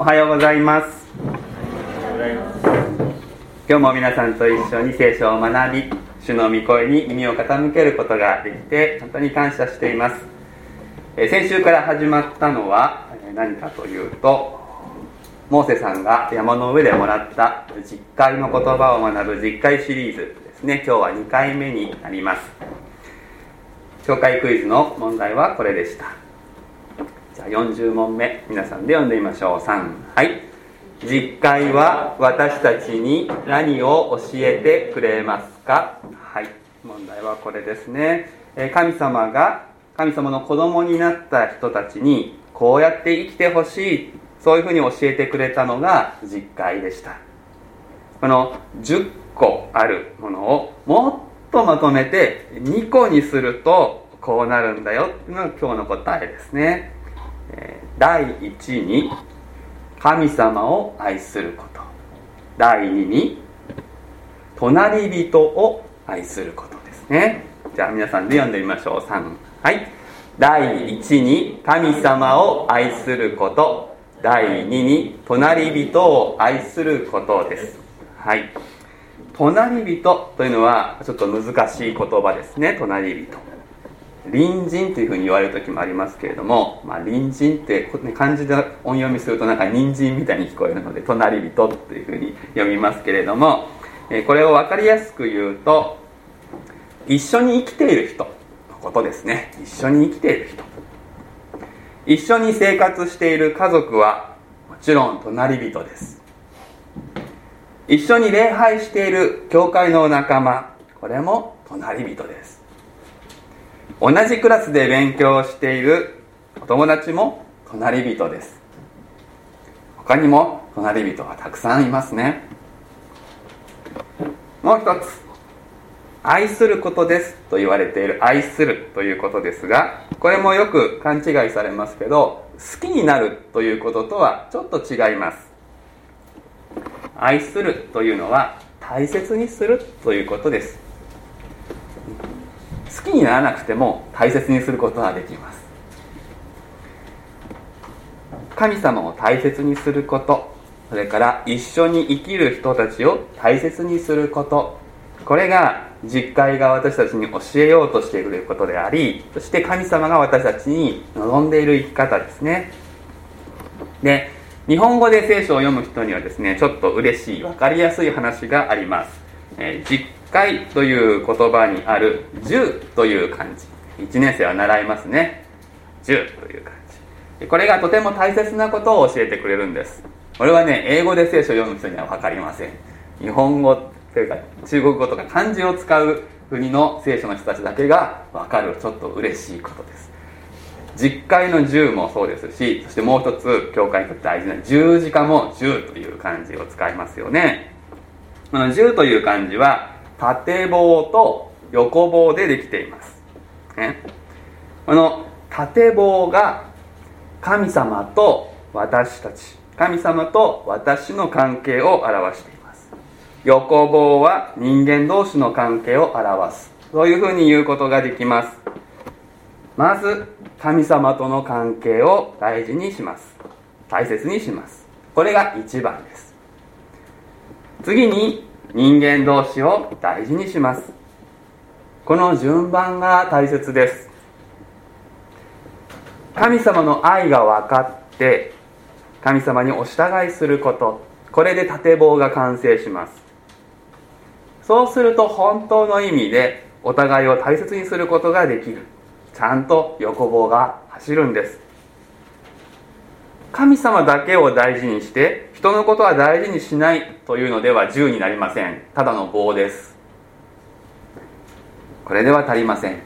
おはようございます。今日も皆さんと一緒に聖書を学び主の御声に耳を傾けることができて本当に感謝しています。先週から始まったのは何かというとモーセさんが山の上でもらった実会の言葉を学ぶ実会シリーズですね。今日は2回目になります。紹介クイズの問題はこれでした。じゃあ40問目皆さんで読んでみましょう。3はい。実会は私たちに何を教えてくれますか？はい。問題はこれですね。神様が神様の子供になった人たちにこうやって生きてほしい。そういうふうに教えてくれたのが実会でした。この10個あるものをもっとまとめて2個にするとこうなるんだよ。っていうのが今日の答えですね。第1に神様を愛すること。第2に隣人を愛することですね。じゃあ皆さんで読んでみましょう。3はい。第1に神様を愛すること。第2に隣人を愛することです。はい。隣人というのはちょっと難しい言葉ですね。隣人。隣人というふうに言われる時もありますけれども、まあ、隣人って漢字で音読みするとなんか人参みたいに聞こえるので隣人というふうに読みますけれどもこれを分かりやすく言うと一緒に生きている人のことですね。一緒に生きている人。一緒に生活している家族はもちろん隣人です。一緒に礼拝している教会の仲間これも隣人です。同じクラスで勉強しているお友達も隣人です。他にも隣人がたくさんいますね。もう一つ愛することですと言われている愛するということですがこれもよく勘違いされますけど好きになるということとはちょっと違います。愛するというのは大切にするということです。好きにならなくても大切にすることができます。神様を大切にすることそれから一緒に生きる人たちを大切にすることこれが実会が私たちに教えようとしていることでありそして神様が私たちに望んでいる生き方ですね。で日本語で聖書を読む人にはですねちょっと嬉しい分かりやすい話があります、えー、実回という言葉にある10という漢字。1年生は習いますね。10という漢字。これがとても大切なことを教えてくれるんです。これはね英語で聖書を読む人には分かりません。日本語というか中国語とか漢字を使う国の聖書の人たちだけが分かるちょっと嬉しいことです。実会の10もそうですしそしてもう一つ教会にとって大事な十字架も10という漢字を使いますよね。この10という漢字は縦棒と横棒でできています、ね、この縦棒が神様と私たち。神様と私の関係を表しています。横棒は人間同士の関係を表す。そういうふうに言うことができます。まず神様との関係を大事にします。大切にします。これが一番です。次に人間同士を大事にします。この順番が大切です。神様の愛が分かって神様にお従いすること。これで縦棒が完成します。そうすると本当の意味でお互いを大切にすることができる。ちゃんと横棒が走るんです。神様だけを大事にして人のことは大事にしないというのでは銃になりません。ただの棒です。これでは足りません。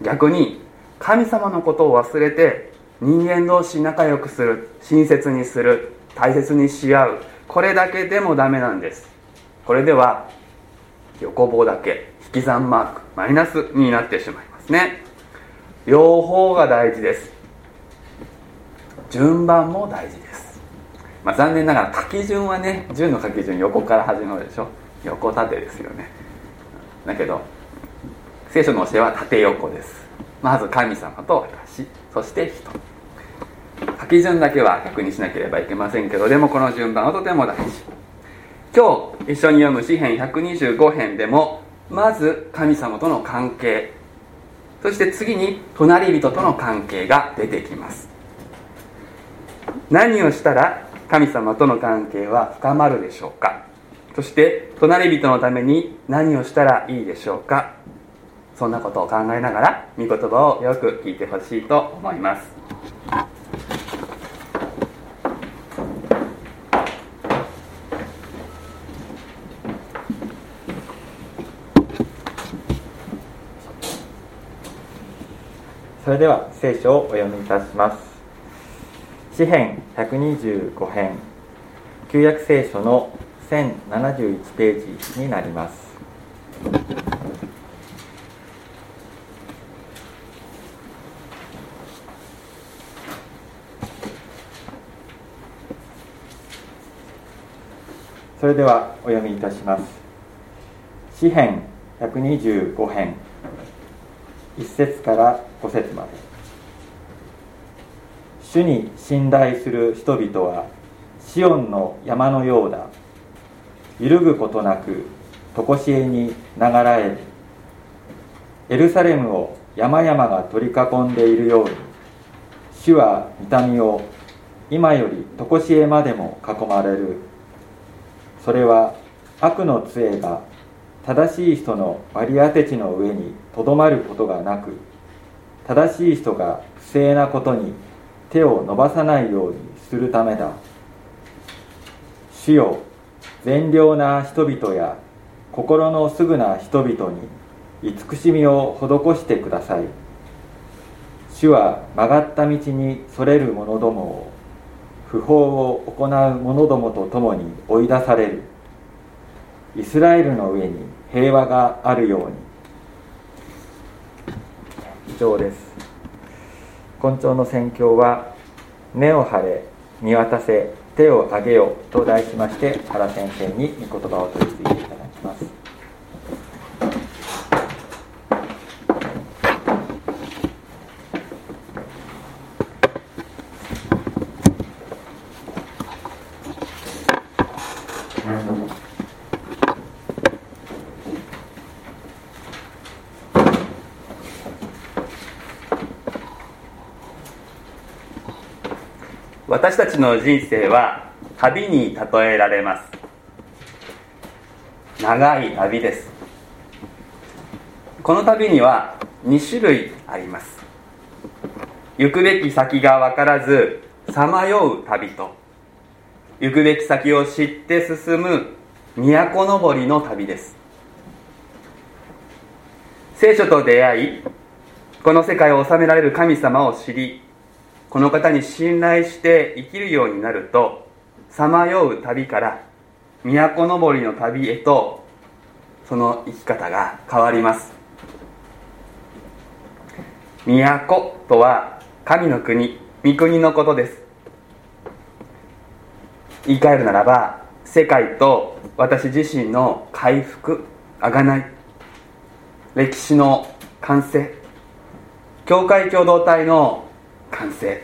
逆に神様のことを忘れて人間同士仲良くする親切にする大切にし合うこれだけでもダメなんです。これでは横棒だけ引き算マークマイナスになってしまいますね。両方が大事です。順番も大事です、まあ、残念ながら書き順はね順の書き順横から始まるでしょ。横縦ですよね。だけど聖書の教えは縦横です。まず神様と私。そして人。書き順だけは確認しなければいけませんけどでもこの順番はとても大事。今日一緒に読む詩編125編でもまず神様との関係。そして次に隣人との関係が出てきます。何をしたら神様との関係は深まるでしょうか？そして隣人のために何をしたらいいでしょうか？そんなことを考えながら御言葉をよく聞いてほしいと思います。それでは聖書をお読みいたします。詩編125編旧約聖書の1071ページになります。それではお読みいたします。詩編125編1節から5節まで。主に信頼する人々はシオンの山のようだ。揺るぐことなく常しえに流らえるエルサレムを山々が取り囲んでいるように主は痛みを今より常しえまでも囲まれる。それは悪の杖が正しい人の割り当て地の上にとどまることがなく正しい人が不正なことに手を伸ばさないようにするためだ。主よ善良な人々や心のすぐな人々に慈しみを施してください。主は曲がった道にそれる者どもを不法を行う者どもと共に追い出される。イスラエルの上に平和があるように。以上です。根長の宣教は「根を張れ見渡せ手を挙げよ」と題しまして原先生に御言葉を取り次いでいただきます私たちの人生は旅に例えられます。長い旅です。この旅には2種類あります。行くべき先が分からずさまよう旅と行くべき先を知って進む都登りの旅です。聖書と出会いこの世界を治められる神様を知りこの方に信頼して生きるようになるとさまよう旅から都登りの旅へとその生き方が変わります。都とは神の国御国のことです。言い換えるならば世界と私自身の回復贖い。歴史の完成。教会共同体の完成。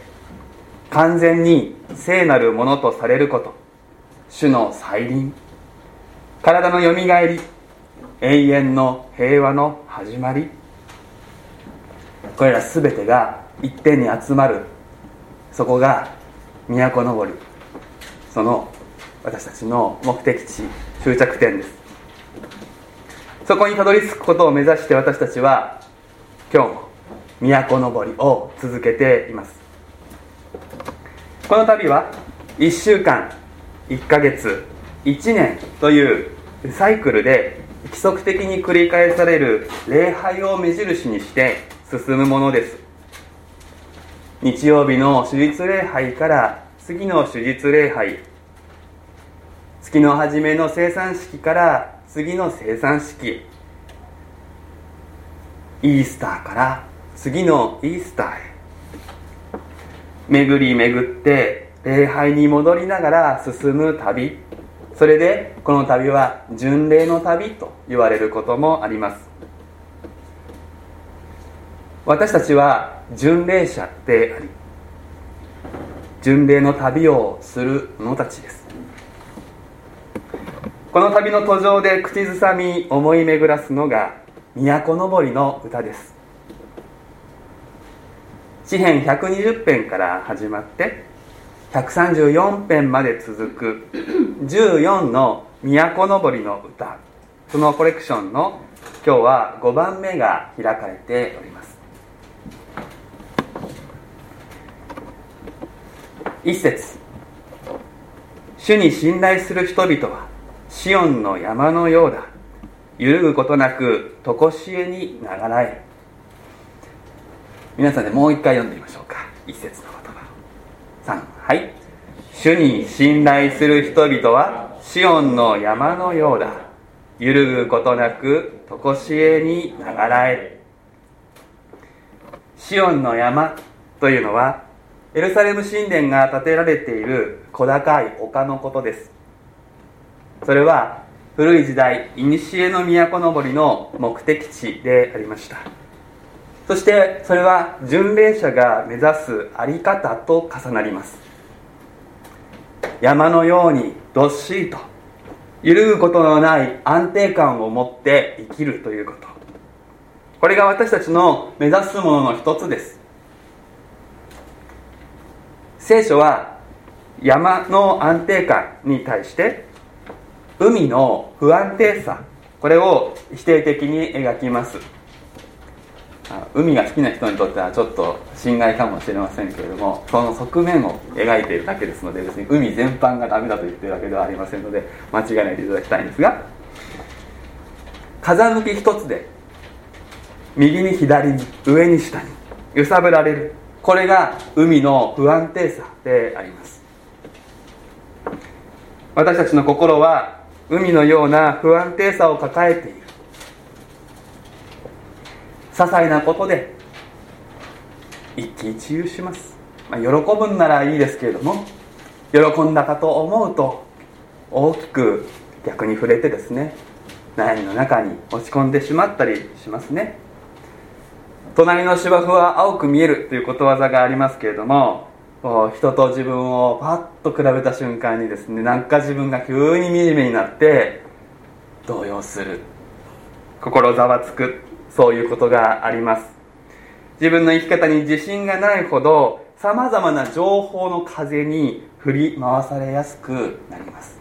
完全に聖なるものとされること。主の再臨。体のよみがえり。永遠の平和の始まり。これら全てが一点に集まる。そこが都のぼりその私たちの目的地終着点です。そこにたどり着くことを目指して私たちは今日も都のぼりを続けています。この旅は1週間1ヶ月1年というサイクルで規則的に繰り返される礼拝を目印にして進むものです。日曜日の手術礼拝から次の手術礼拝月の初めの生産式から次の生産式イースターから次のイースターへ。巡り巡って礼拝に戻りながら進む旅。それでこの旅は巡礼の旅と言われることもあります。私たちは巡礼者であり巡礼の旅をする者たちです。この旅の途上で口ずさみ思い巡らすのが都のぼりの歌です。詩編120編から始まって134編まで続く14の都のぼりの歌。そのコレクションの今日は5番目が開かれております。一節。主に信頼する人々はシオンの山のようだ。揺るぐことなく常しえに流れ皆さんでもう一回読んでみましょうか。一節の言葉。3はい。主に信頼する人々はシオンの山のようだ。揺るぐことなく常しえに流れシオンの山というのはエルサレム神殿が建てられている小高い丘のことです。それは古い時代古の都のぼりの目的地でありました。そしてそれは巡礼者が目指す在り方と重なります。山のようにどっしりと揺るぐことのない安定感を持って生きるということ。これが私たちの目指すものの一つです。聖書は山の安定感に対して海の不安定さ。これを否定的に描きます。海が好きな人にとってはちょっと心外かもしれませんけれどもその側面を描いているだけですので別に海全般がダメだと言ってるわけではありませんので間違えないでいただきたいんですが風向き一つで右に左に上に下に揺さぶられる。これが海の不安定さであります。私たちの心は海のような不安定さを抱えている。些細なことで一喜一憂します、まあ、喜ぶんならいいですけれども喜んだかと思うと大きく逆に触れてですね悩みの中に落ち込んでしまったりしますね。隣の芝生は青く見えるということわざがありますけれども人と自分をパッと比べた瞬間にですねなんか自分が急に惨めになって動揺する。心ざわつく。そういうことがあります。自分の生き方に自信がないほどさまざまな情報の風に振り回されやすくなります。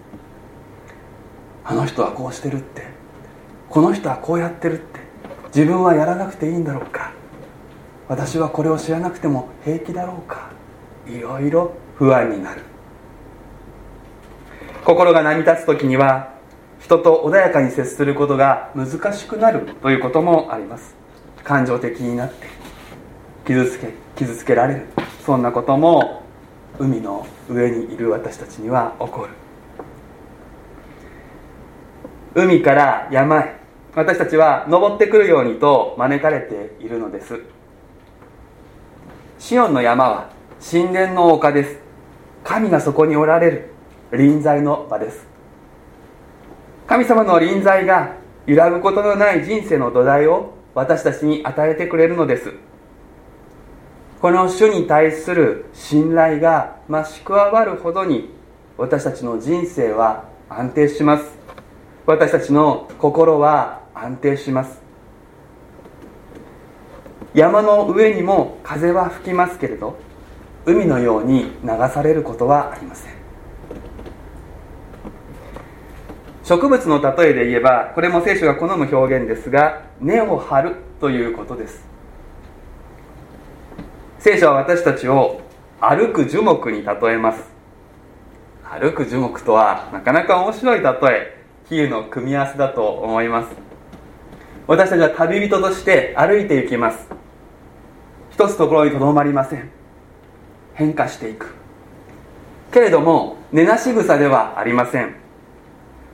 あの人はこうしてるってこの人はこうやってるって自分はやらなくていいんだろうか。私はこれを知らなくても平気だろうか。いろいろ不安になる。心が波立つ時には人と穏やかに接することが難しくなるということもあります。感情的になって傷つけ傷つけられる。そんなことも海の上にいる私たちには起こる。海から山へ私たちは登ってくるようにと招かれているのです。シオンの山は神殿の丘です。神がそこにおられる。臨在の場です。神様の臨在が揺らぐことのない人生の土台を私たちに与えてくれるのです。この主に対する信頼が増し加わるほどに私たちの人生は安定します。私たちの心は安定します。山の上にも風は吹きますけれど海のように流されることはありません。植物の例えで言えばこれも聖書が好む表現ですが根を張るということです。聖書は私たちを歩く樹木に例えます。歩く樹木とはなかなか面白い例え比喩の組み合わせだと思います。私たちは旅人として歩いていきます。一つところにとどまりません。変化していく。けれども根なし草ではありません。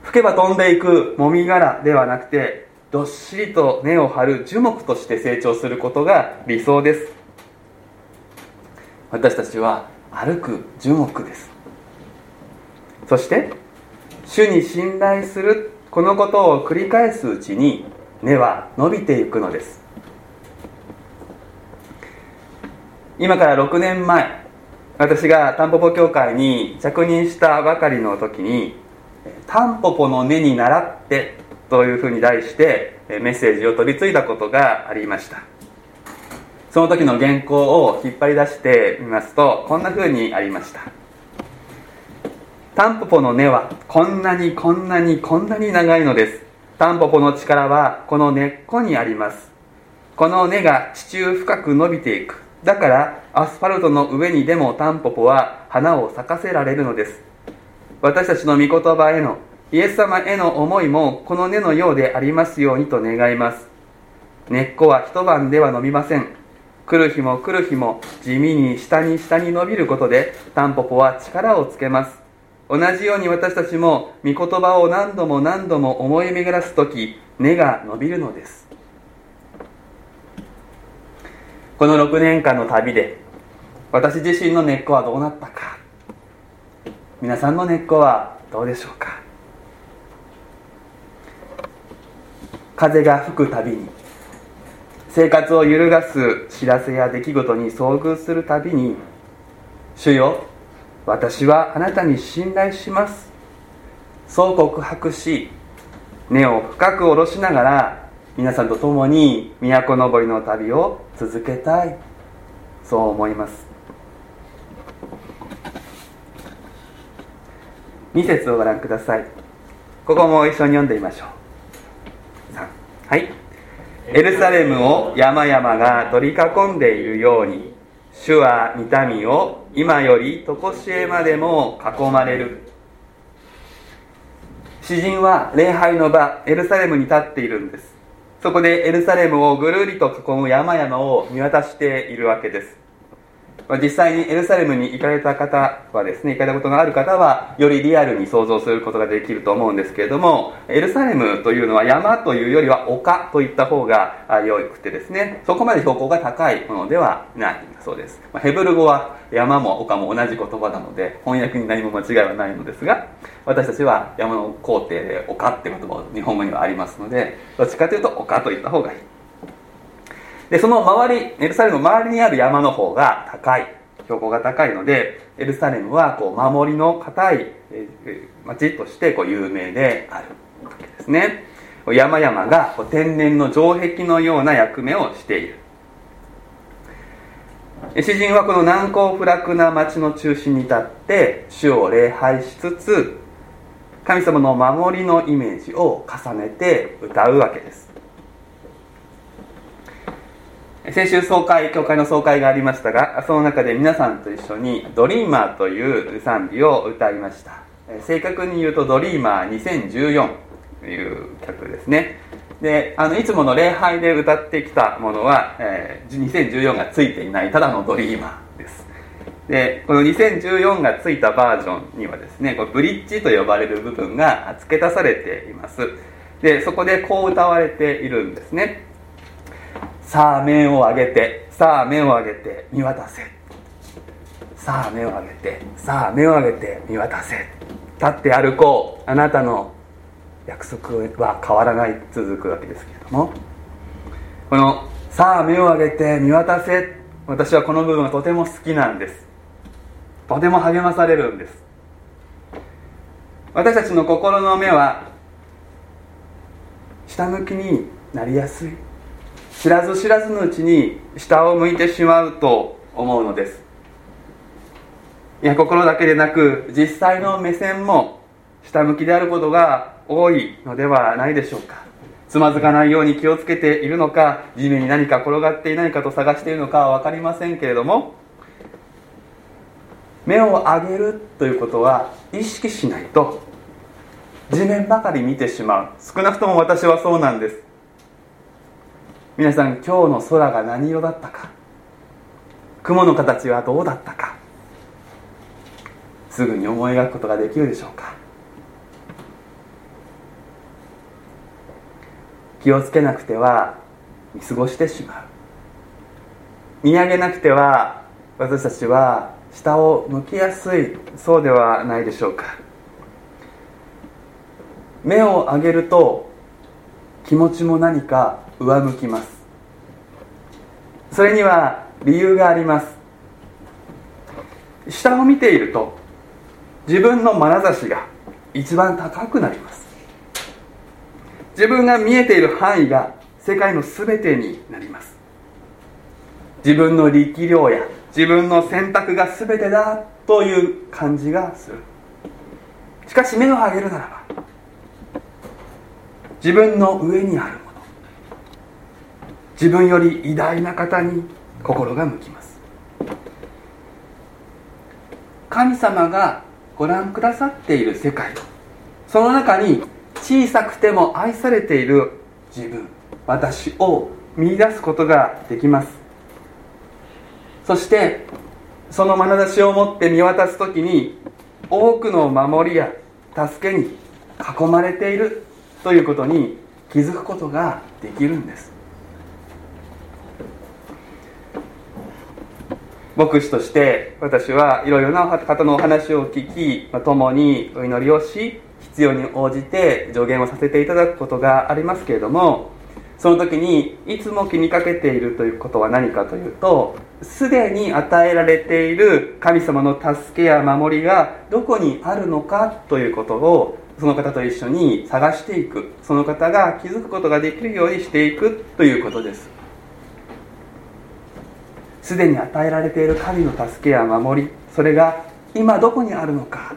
吹けば飛んでいくもみ殻ではなくてどっしりと根を張る樹木として成長することが理想です。私たちは歩く樹木です。そして主に信頼するこのことを繰り返すうちに根は伸びていくのです。今から6年前私がタンポポ協会に着任したばかりの時に「タンポポの根に倣って」というふうに題してメッセージを取り継いだことがありました。その時の原稿を引っ張り出してみますとこんなふうにありました。タンポポの根はこんなにこんなにこんなに長いのです。タンポポの力はこの根っこにあります。この根が地中深く伸びていく。だからアスファルトの上にでもタンポポは花を咲かせられるのです。私たちの御言葉へのイエス様への思いもこの根のようでありますようにと願います。根っこは一晩では伸びません。来る日も来る日も地味に下に下に伸びることでタンポポは力をつけます。同じように私たちも御言葉を何度も何度も思い巡らす時根が伸びるのです。この6年間の旅で私自身の根っこはどうなったか。皆さんの根っこはどうでしょうか？風が吹くたびに生活を揺るがす知らせや出来事に遭遇するたびに「主よ私はあなたに信頼します」そう告白し根を深く下ろしながら皆さんと共に都のぼりの旅を続けたい。そう思います。2節をご覧ください。ここも一緒に読んでみましょう。はい。エルサレムを山々が取り囲んでいるように主は見た目を今より常しえまでも囲まれる。詩人は礼拝の場エルサレムに立っているんです。そこでエルサレムをぐるりと囲む山々を見渡しているわけです実際にエルサレムに行かれた方はですね行かれたことがある方はよりリアルに想像することができると思うんですけれどもエルサレムというのは山というよりは丘といった方が良くてですねそこまで標高が高いものではないそうです。ヘブル語は山も丘も同じ言葉なので翻訳に何も間違いはないのですが私たちは山の皇帝で丘って言葉を日本語にはありますのでどっちかというと丘といった方がいい。でその周りエルサレムの周りにある山の方が高い標高が高いのでエルサレムはこう守りの固い町としてこう有名であるわけですね。山々がこう天然の城壁のような役目をしている。詩人はこの難攻不落な町の中心に立って主を礼拝しつつ神様の守りのイメージを重ねて歌うわけです。先週総会教会の総会がありましたがその中で皆さんと一緒に「ドリーマー」という賛美を歌いました。正確に言うと「ドリーマー2014」という曲ですね。であのいつもの礼拝で歌ってきたものは、えー、2014がついていないただのドリーマーです。でこの2014がついたバージョンにはですねこブリッジと呼ばれる部分が付け足されています。でそこでこう歌われているんですね。さあ目を上げてさあ目を上げて見渡せ。さあ目を上げてさあ目を上げて見渡せ。立って歩こう。あなたの約束は変わらない。続くわけですけれども。この「さあ目を上げて見渡せ」私はこの部分がとても好きなんです。とても励まされるんです。私たちの心の目は下向きになりやすい。知らず知らずのうちに下を向いてしまうと思うのです。いや心だけでなく実際の目線も下向きであることが多いのではないでしょうか。つまずかないように気をつけているのか地面に何か転がっていないかと探しているのかは分かりませんけれども目を上げるということは意識しないと地面ばかり見てしまう。少なくとも私はそうなんです。皆さん今日の空が何色だったか。雲の形はどうだったか。すぐに思い描くことができるでしょうか。気をつけなくては見過ごしてしまう。見上げなくては私たちは下を向きやすいそうではないでしょうか。目を上げると気持ちも何か上向きます。それには理由があります。下を見ていると自分の眼差しが一番高くなります。自分が見えている範囲が世界の全てになります。自分の力量や自分の選択が全てだという感じがする。しかし目を上げるならば自分の上にあるもの。自分より偉大な方に心が向きます。神様がご覧くださっている世界その中に小さくても愛されている自分私を見出すことができます。そしてその眼差しを持って見渡す時に多くの守りや助けに囲まれているということに気づくことができるんです。牧師として私はいろいろな方のお話を聞き共にお祈りをし必要に応じて助言をさせていただくことがありますけれどもその時にいつも気にかけているということは何かというとすでに与えられている神様の助けや守りがどこにあるのかということをその方と一緒に探していく。その方が気づくことができるようにしていくということです。すでに与えられている神の助けや守りそれが今どこにあるのか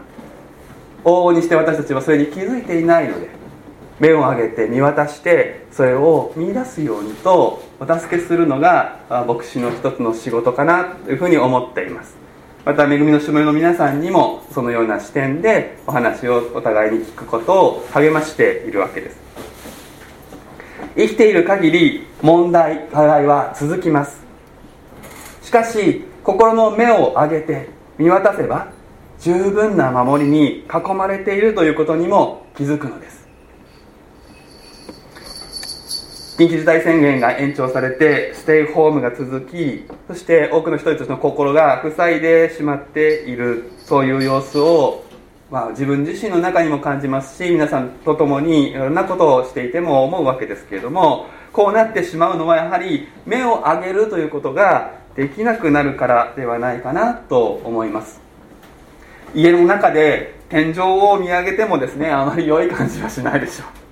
往々にして私たちはそれに気づいていないので目を上げて見渡してそれを見出すようにとお助けするのが牧師の一つの仕事かなというふうに思っています。また恵みの姉妹の皆さんにもそのような視点でお話をお互いに聞くことを励ましているわけです。生きている限り問題課題は続きます。しかし心の目を上げて見渡せば十分な守りに囲まれているということにも気づくのです。緊急事態宣言が延長されてステイホームが続きそして多くの人たちの心が塞いでしまっているそういう様子を、まあ、自分自身の中にも感じますし皆さんと共にいろんなことをしていても思うわけですけれどもこうなってしまうのはやはり目を上げるということができなくなるからではないかなと思います。家の中で天井を見上げてもですねあまり良い感じはしないでしょう。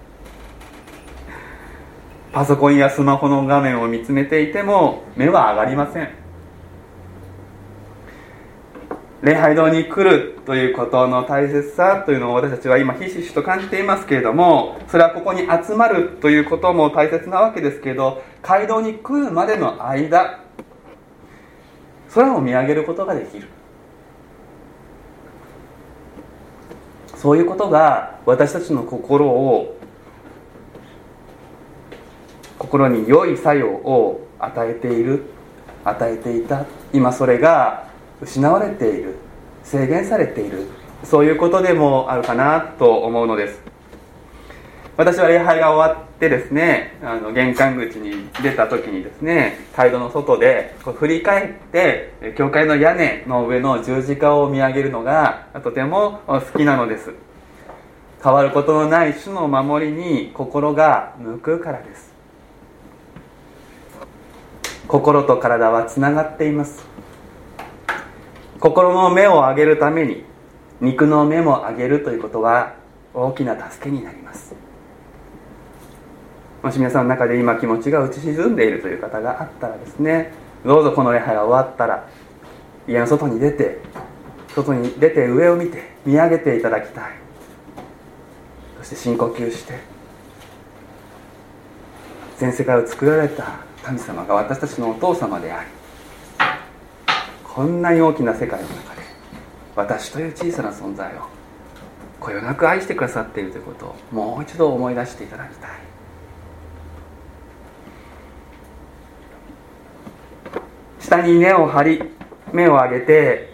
パソコンやスマホの画面を見つめていても目は上がりません。礼拝堂に来るということの大切さというのを私たちは今ひしひしと感じていますけれどもそれはここに集まるということも大切なわけですけど街道に来るまでの間空を見上げることができる。そういうことが私たちの心を心に良い作用を与えている与えていた今それが失われている制限されているそういうことでもあるかなと思うのです。私は礼拝が終わってですねあの玄関口に出た時にですね街道の外でこう振り返って教会の屋根の上の十字架を見上げるのがとても好きなのです。変わることのない主の守りに心が向くからです。心と体はつながっています。心の目を上げるために肉の目も上げるということは大きな助けになります。もし皆さんの中で今気持ちが打ち沈んでいるという方があったらですねどうぞこの礼拝が終わったら家の外に出て外に出て上を見て見上げていただきたい。そして深呼吸して全世界を作られた神様が私たちのお父様でありこんなに大きな世界の中で私という小さな存在をこよなく愛してくださっているということをもう一度思い出していただきたい。下に根を張り目を上げて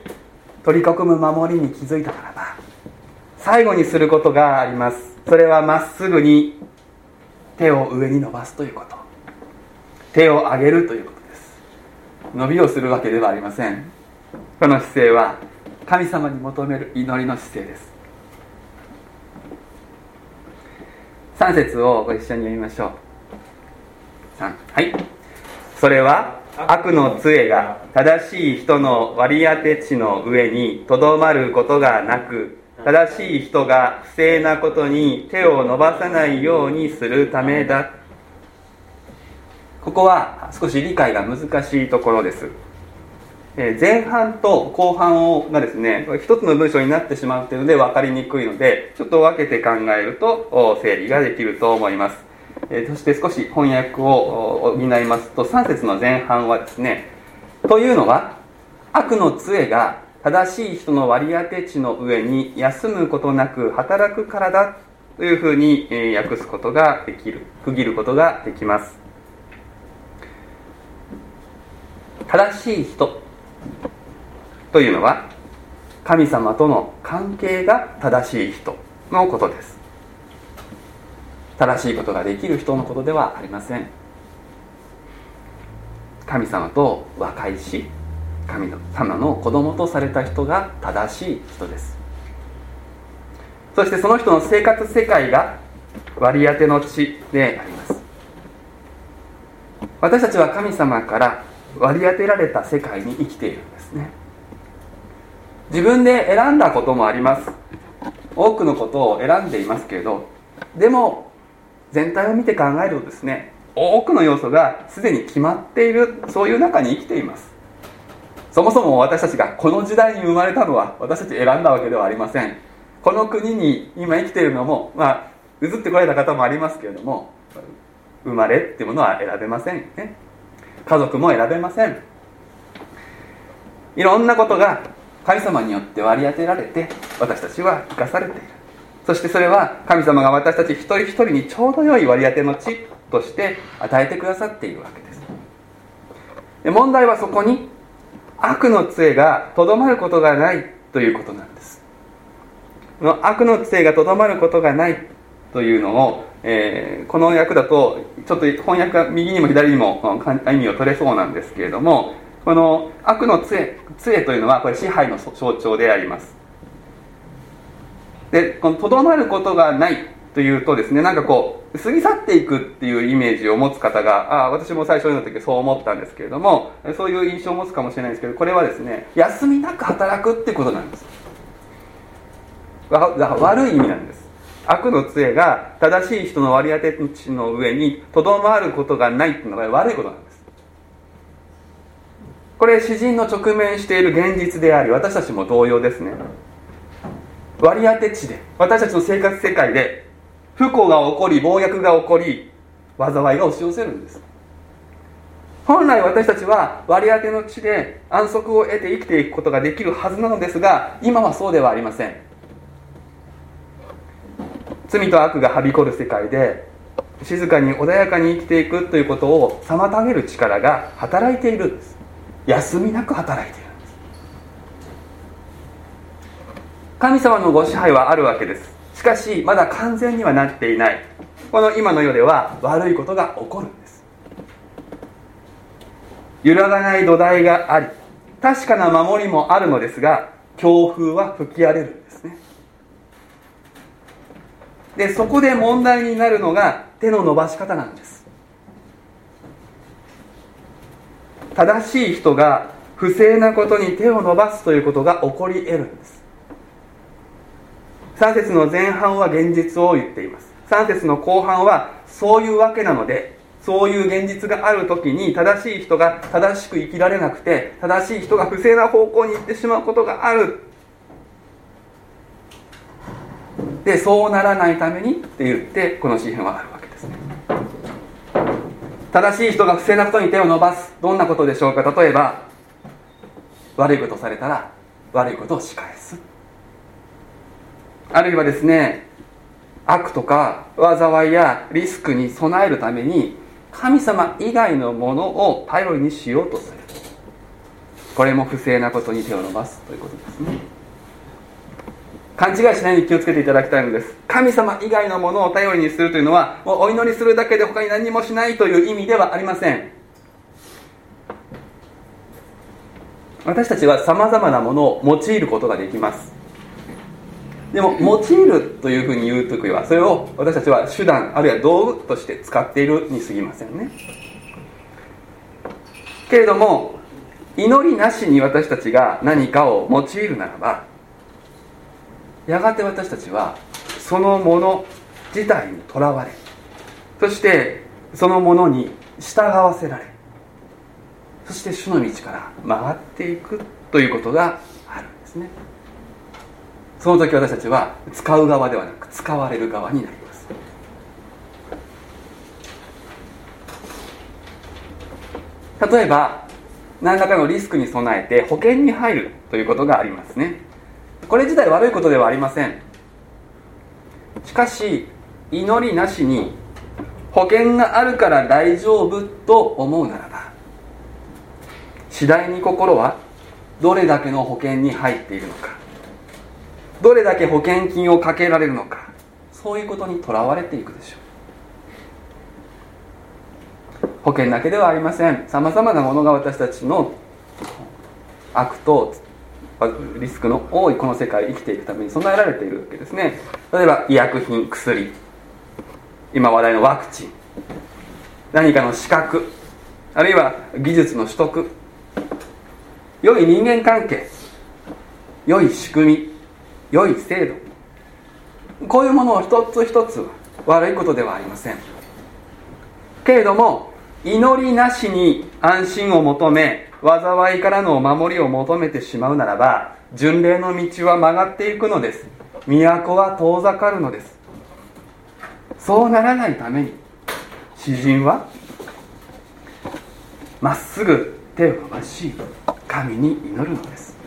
取り囲む守りに気づいたならば最後にすることがあります。それはまっすぐに手を上に伸ばすということ。手を上げるということです。伸びをするわけではありません。この姿勢は神様に求める祈りの姿勢です。3節をご一緒に読みましょう。3はい。それは悪の杖が正しい人の割り当て地の上にとどまることがなく正しい人が不正なことに手を伸ばさないようにするためだここは少し理解が難しいところです。え前半と後半をがですね一つの文章になってしまうというので分かりにくいのでちょっと分けて考えると整理ができると思います。えそして少し翻訳を補いますと3節の前半はですねというのは悪の杖が正しい人の割り当て地の上に休むことなく働くからだというふうに訳すことができる区切ることができます。正しい人というのは神様との関係が正しい人のことです。正しいことができる人のことではありません。神様と和解し神様の子供とされた人が正しい人です。そしてその人の生活世界が割り当ての地であります。私たちは神様から割り当てられた世界に生きているんですね。自分で選んだこともあります。多くのことを選んでいますけれどでも全体を見て考えるとですね多くの要素がすでに決まっているそういう中に生きています。そもそも私たちがこの時代に生まれたのは私たち選んだわけではありません。この国に今生きているのもまあ移ってこられた方もありますけれども生まれっていうものは選べませんね。家族も選べません。いろんなことが神様によって割り当てられて私たちは生かされている。そしてそれは神様が私たち一人一人にちょうど良い割り当ての地として与えてくださっているわけです。で問題はそこに悪の杖がとどまることがないということなんです。この悪の杖がとどまることがないというのを、えー、この訳だとちょっと翻訳が右にも左にも意味を取れそうなんですけれどもこの悪の杖杖というのはこれ支配の象徴であります。でこのとどまることがないというとですねなんかこう過ぎ去っていくっていうイメージを持つ方があ私も最初の時そう思ったんですけれどもそういう印象を持つかもしれないですけどこれはですね休みなく働くってことなんです。悪い意味なんです。悪の杖が正しい人の割り当て地の上にとどまることがないっていうのが悪いことなんです。これ詩人の直面している現実であり私たちも同様ですね。割り当て地で私たちの生活世界で不幸が起こり暴虐が起こり災いが押し寄せるんです。本来私たちは割り当ての地で安息を得て生きていくことができるはずなのですが今はそうではありません。罪と悪がはびこる世界で静かに穏やかに生きていくということを妨げる力が働いているんです。休みなく働いているんです。神様のご支配はあるわけです。しかしまだ完全にはなっていない。この今の世では悪いことが起こるんです。揺らがない土台があり確かな守りもあるのですが強風は吹き荒れるんですね。でそこで問題になるのが手の伸ばし方なんです。正しい人が不正なことに手を伸ばすということが起こり得るんです。3節の前半は現実を言っています。3節の後半はそういうわけなのでそういう現実がある時に正しい人が正しく生きられなくて正しい人が不正な方向に行ってしまうことがある。でそうならないためにって言ってこの詩篇はあるわけですね。正しい人が不正なことに手を伸ばすどんなことでしょうか。例えば悪いことされたら悪いことを仕返す。あるいはですね悪とか災いやリスクに備えるために神様以外のものを頼りにしようとする。これも不正なことに手を伸ばすということですね。勘違いしないように気をつけていただきたいのです。神様以外のものを頼りにするというのはもうお祈りするだけで他に何もしないという意味ではありません。私たちはさまざまなものを用いることができます。でも用いるというふうに言う時はそれを私たちは手段あるいは道具として使っているに過ぎませんね。けれども祈りなしに私たちが何かを用いるならばやがて私たちはそのもの自体にとらわれそしてそのものに従わせられそして主の道から曲がっていくということがあるんですね。その時私たちは使う側ではなく使われる側になります。例えば何らかのリスクに備えて保険に入るということがありますね。これ自体悪いことではありません。しかし祈りなしに保険があるから大丈夫と思うならば次第に心はどれだけの保険に入っているのかどれだけ保険金をかけられるのかそういうことにとらわれていくでしょう。保険だけではありません。さまざまなものが私たちの悪とリスクの多いこの世界生きていくために備えられているわけですね。例えば医薬品薬。今話題のワクチン。何かの資格。あるいは技術の取得。良い人間関係。良い仕組み。良い制度。こういうものを一つ一つ悪いことではありません。けれども祈りなしに安心を求め災いからのお守りを求めてしまうならば巡礼の道は曲がっていくのです。都は遠ざかるのです。そうならないために詩人はまっすぐ手を伸ばし神に祈るのです。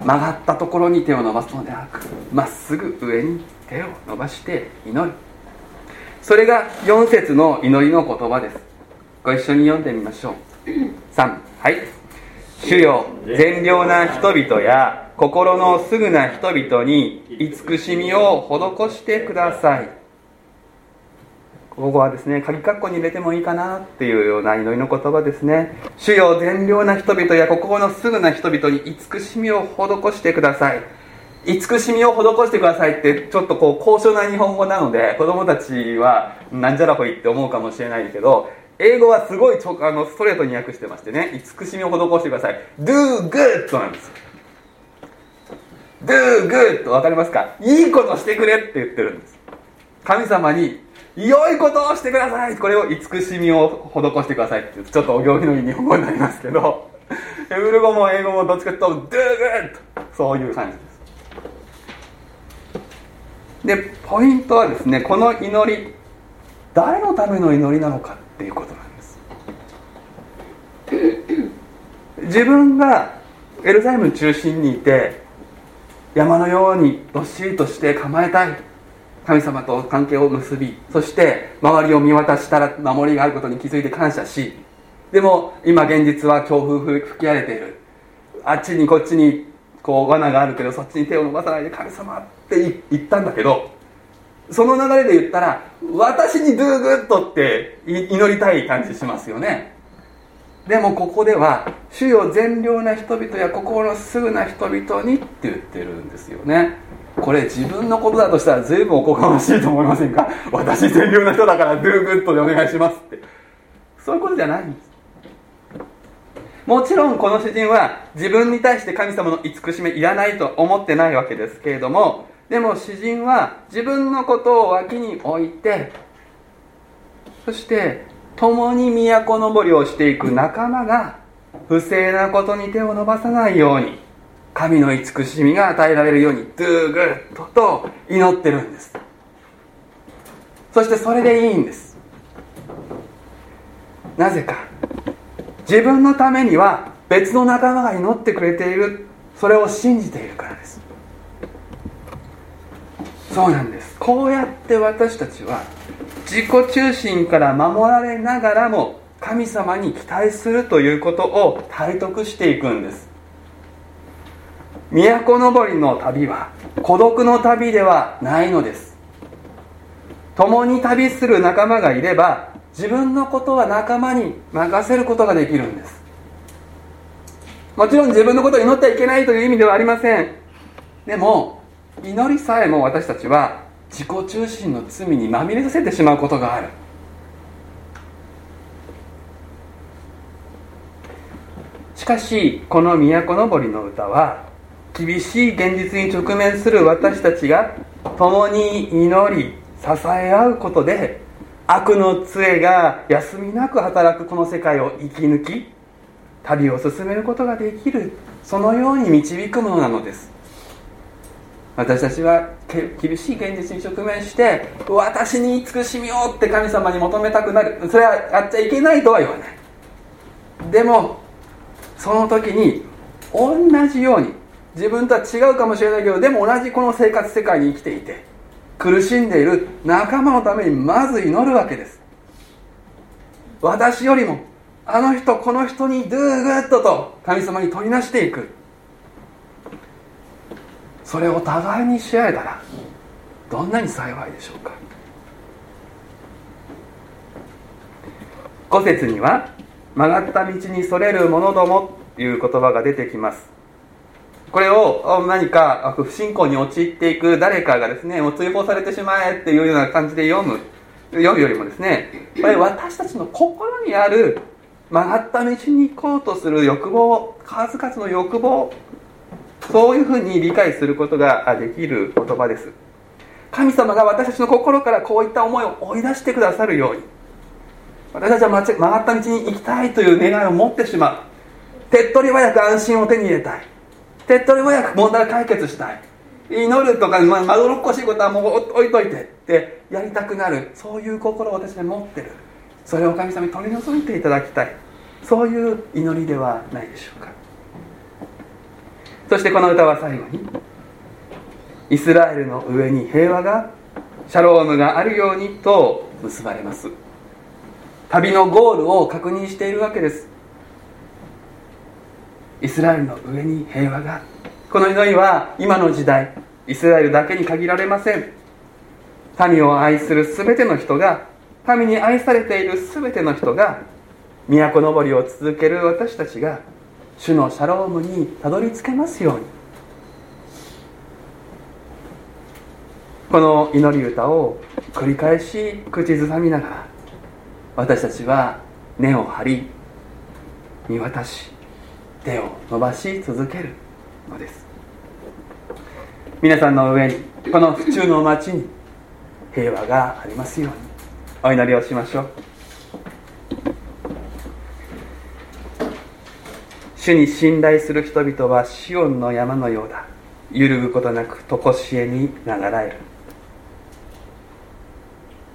曲がったところに手を伸ばすのではなくまっすぐ上に手を伸ばして祈る。それが4節の祈りの言葉です。ご一緒に読んでみましょう。3はい。主よ善良な人々や心のすぐな人々に慈しみを施してください。ここはですね鍵括弧に入れてもいいかなっていうような祈りの言葉ですね。主よ善良な人々や心のすぐな人々に慈しみを施してください。慈しみを施してくださいってちょっとこう高尚な日本語なので子供たちはなんじゃらほいって思うかもしれないけど英語はすごいちょあのストレートに訳してましてね。慈しみを施してください。Do good なんです Do good 分かりますか？いいことしてくれって言ってるんです。神様に良いことをしてください。これを慈しみを施してくださいってちょっとお行儀のいい日本語になりますけど。ヘブル語も英語もどっちかというと Do good そういう感じです。でポイントはですねこの祈り誰のための祈りなのかっていうことなんです。自分がエルサレム中心にいて山のようにどっしりとして構えたい。神様と関係を結びそして周りを見渡したら守りがあることに気づいて感謝しでも今現実は強風吹き荒れている。あっちにこっちにこう罠があるけどそっちに手を伸ばさないで神様って言ったんだけどその流れで言ったら私に do good って祈りたい感じしますよね。でもここでは「主よ善良な人々や心のすぐな人々に」って言ってるんですよね。これ自分のことだとしたら随分おこがましいと思いませんか？私善良な人だから do good でお願いしますって。そういうことじゃないんです。もちろんこの詩人は自分に対して神様の慈しみいらないと思ってないわけですけれどもでも詩人は自分のことを脇に置いてそして共に都登りをしていく仲間が不正なことに手を伸ばさないように神の慈しみが与えられるようにドゥーグッドと祈ってるんです。そしてそれでいいんです。なぜか。自分のためには別の仲間が祈ってくれている。それを信じているからです。そうなんです。こうやって私たちは自己中心から守られながらも神様に期待するということを体得していくんです。都登りの旅は孤独の旅ではないのです。共に旅する仲間がいれば自分のことは仲間に任せることができるんです。もちろん自分のことを祈ってはいけないという意味ではありません。でも祈りさえも私たちは自己中心の罪にまみれさせてしまうことがある。しかしこの都のぼりの歌は厳しい現実に直面する私たちが共に祈り支え合うことで悪の杖が休みなく働くこの世界を生き抜き旅を進めることができるそのように導くものなのです。私たちは厳しい現実に直面して私に慈しみをって神様に求めたくなる。それはやっちゃいけないとは言わない。でもその時に同じように自分とは違うかもしれないけどでも同じこの生活世界に生きていて苦しんでいる仲間のためにまず祈るわけです。私よりもあの人この人にドゥーグッドと神様に取りなしていく。それを互いにし合えたらどんなに幸いでしょうか。五節には曲がった道にそれる者どもという言葉が出てきます。これを何か不信仰に陥っていく誰かがですねもう追放されてしまえっていうような感じで読む読むよりもですねこれ私たちの心にある曲がった道に行こうとする欲望数々の欲望そういうふうに理解することができる言葉です。神様が私たちの心からこういった思いを追い出してくださるように。私たちは曲がった道に行きたいという願いを持ってしまう。手っ取り早く安心を手に入れたい。手っ取り早く問題を解決したい。祈るとかまどろっこしいことはもう置いといて。ってやりたくなる。そういう心を私は持ってる。それを神様に取り除いていただきたい。そういう祈りではないでしょうか。そしてこの歌は最後にイスラエルの上に平和がシャロームがあるようにと結ばれます。旅のゴールを確認しているわけです。イスラエルの上に平和が。この祈りは今の時代イスラエルだけに限られません。民を愛する全ての人が民に愛されている全ての人が都登りを続ける私たちが主のシャロームにたどり着けますように。この祈り歌を繰り返し口ずさみながら私たちは根を張り見渡し手を伸ばし続けるのです。皆さんの上にこの府中の町に平和がありますように。お祈りをしましょう。主に信頼する人々はシオンの山のようだ。揺るぐことなく常しえに流らえる。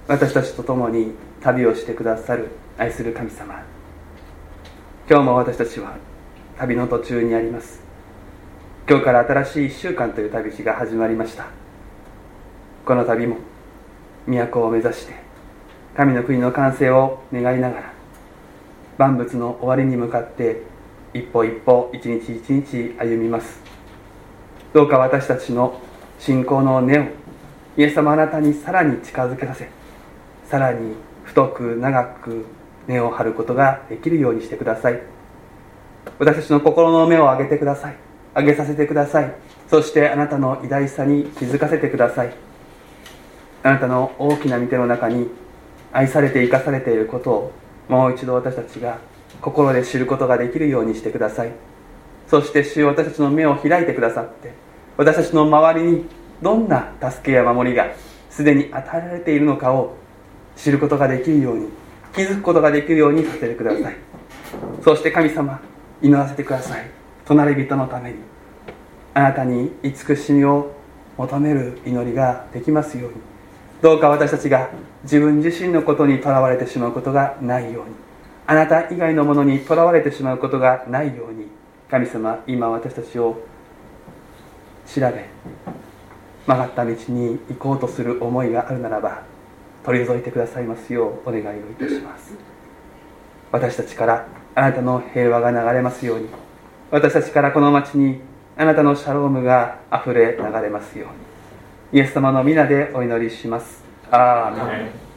私たちと共に旅をしてくださる愛する神様。今日も私たちは旅の途中にあります。今日から新しい1週間という旅路が始まりました。この旅も都を目指して神の国の完成を願いながら万物の終わりに向かって一歩一歩一日一日歩みます。どうか私たちの信仰の根をイエス様あなたにさらに近づけさせさらに太く長く根を張ることができるようにしてください。私たちの心の目を上げてください。上げさせてください。そしてあなたの偉大さに気づかせてください。あなたの大きな御手の中に愛されて生かされていることをもう一度私たちが心で知ることができるようにしてください。そして主よ私たちの目を開いてくださって私たちの周りにどんな助けや守りがすでに与えられているのかを知ることができるように気づくことができるようにさせてください。そして神様祈らせてください。隣人のためにあなたに慈しみを求める祈りができますように。どうか私たちが自分自身のことにとらわれてしまうことがないように。あなた以外のものにとらわれてしまうことがないように神様今私たちを調べ曲がった道に行こうとする思いがあるならば取り除いてくださいますようお願いをいたします。私たちからあなたの平和が流れますように。私たちからこの町にあなたのシャロームがあふれ流れますように。イエス様の皆でお祈りします。アーメン。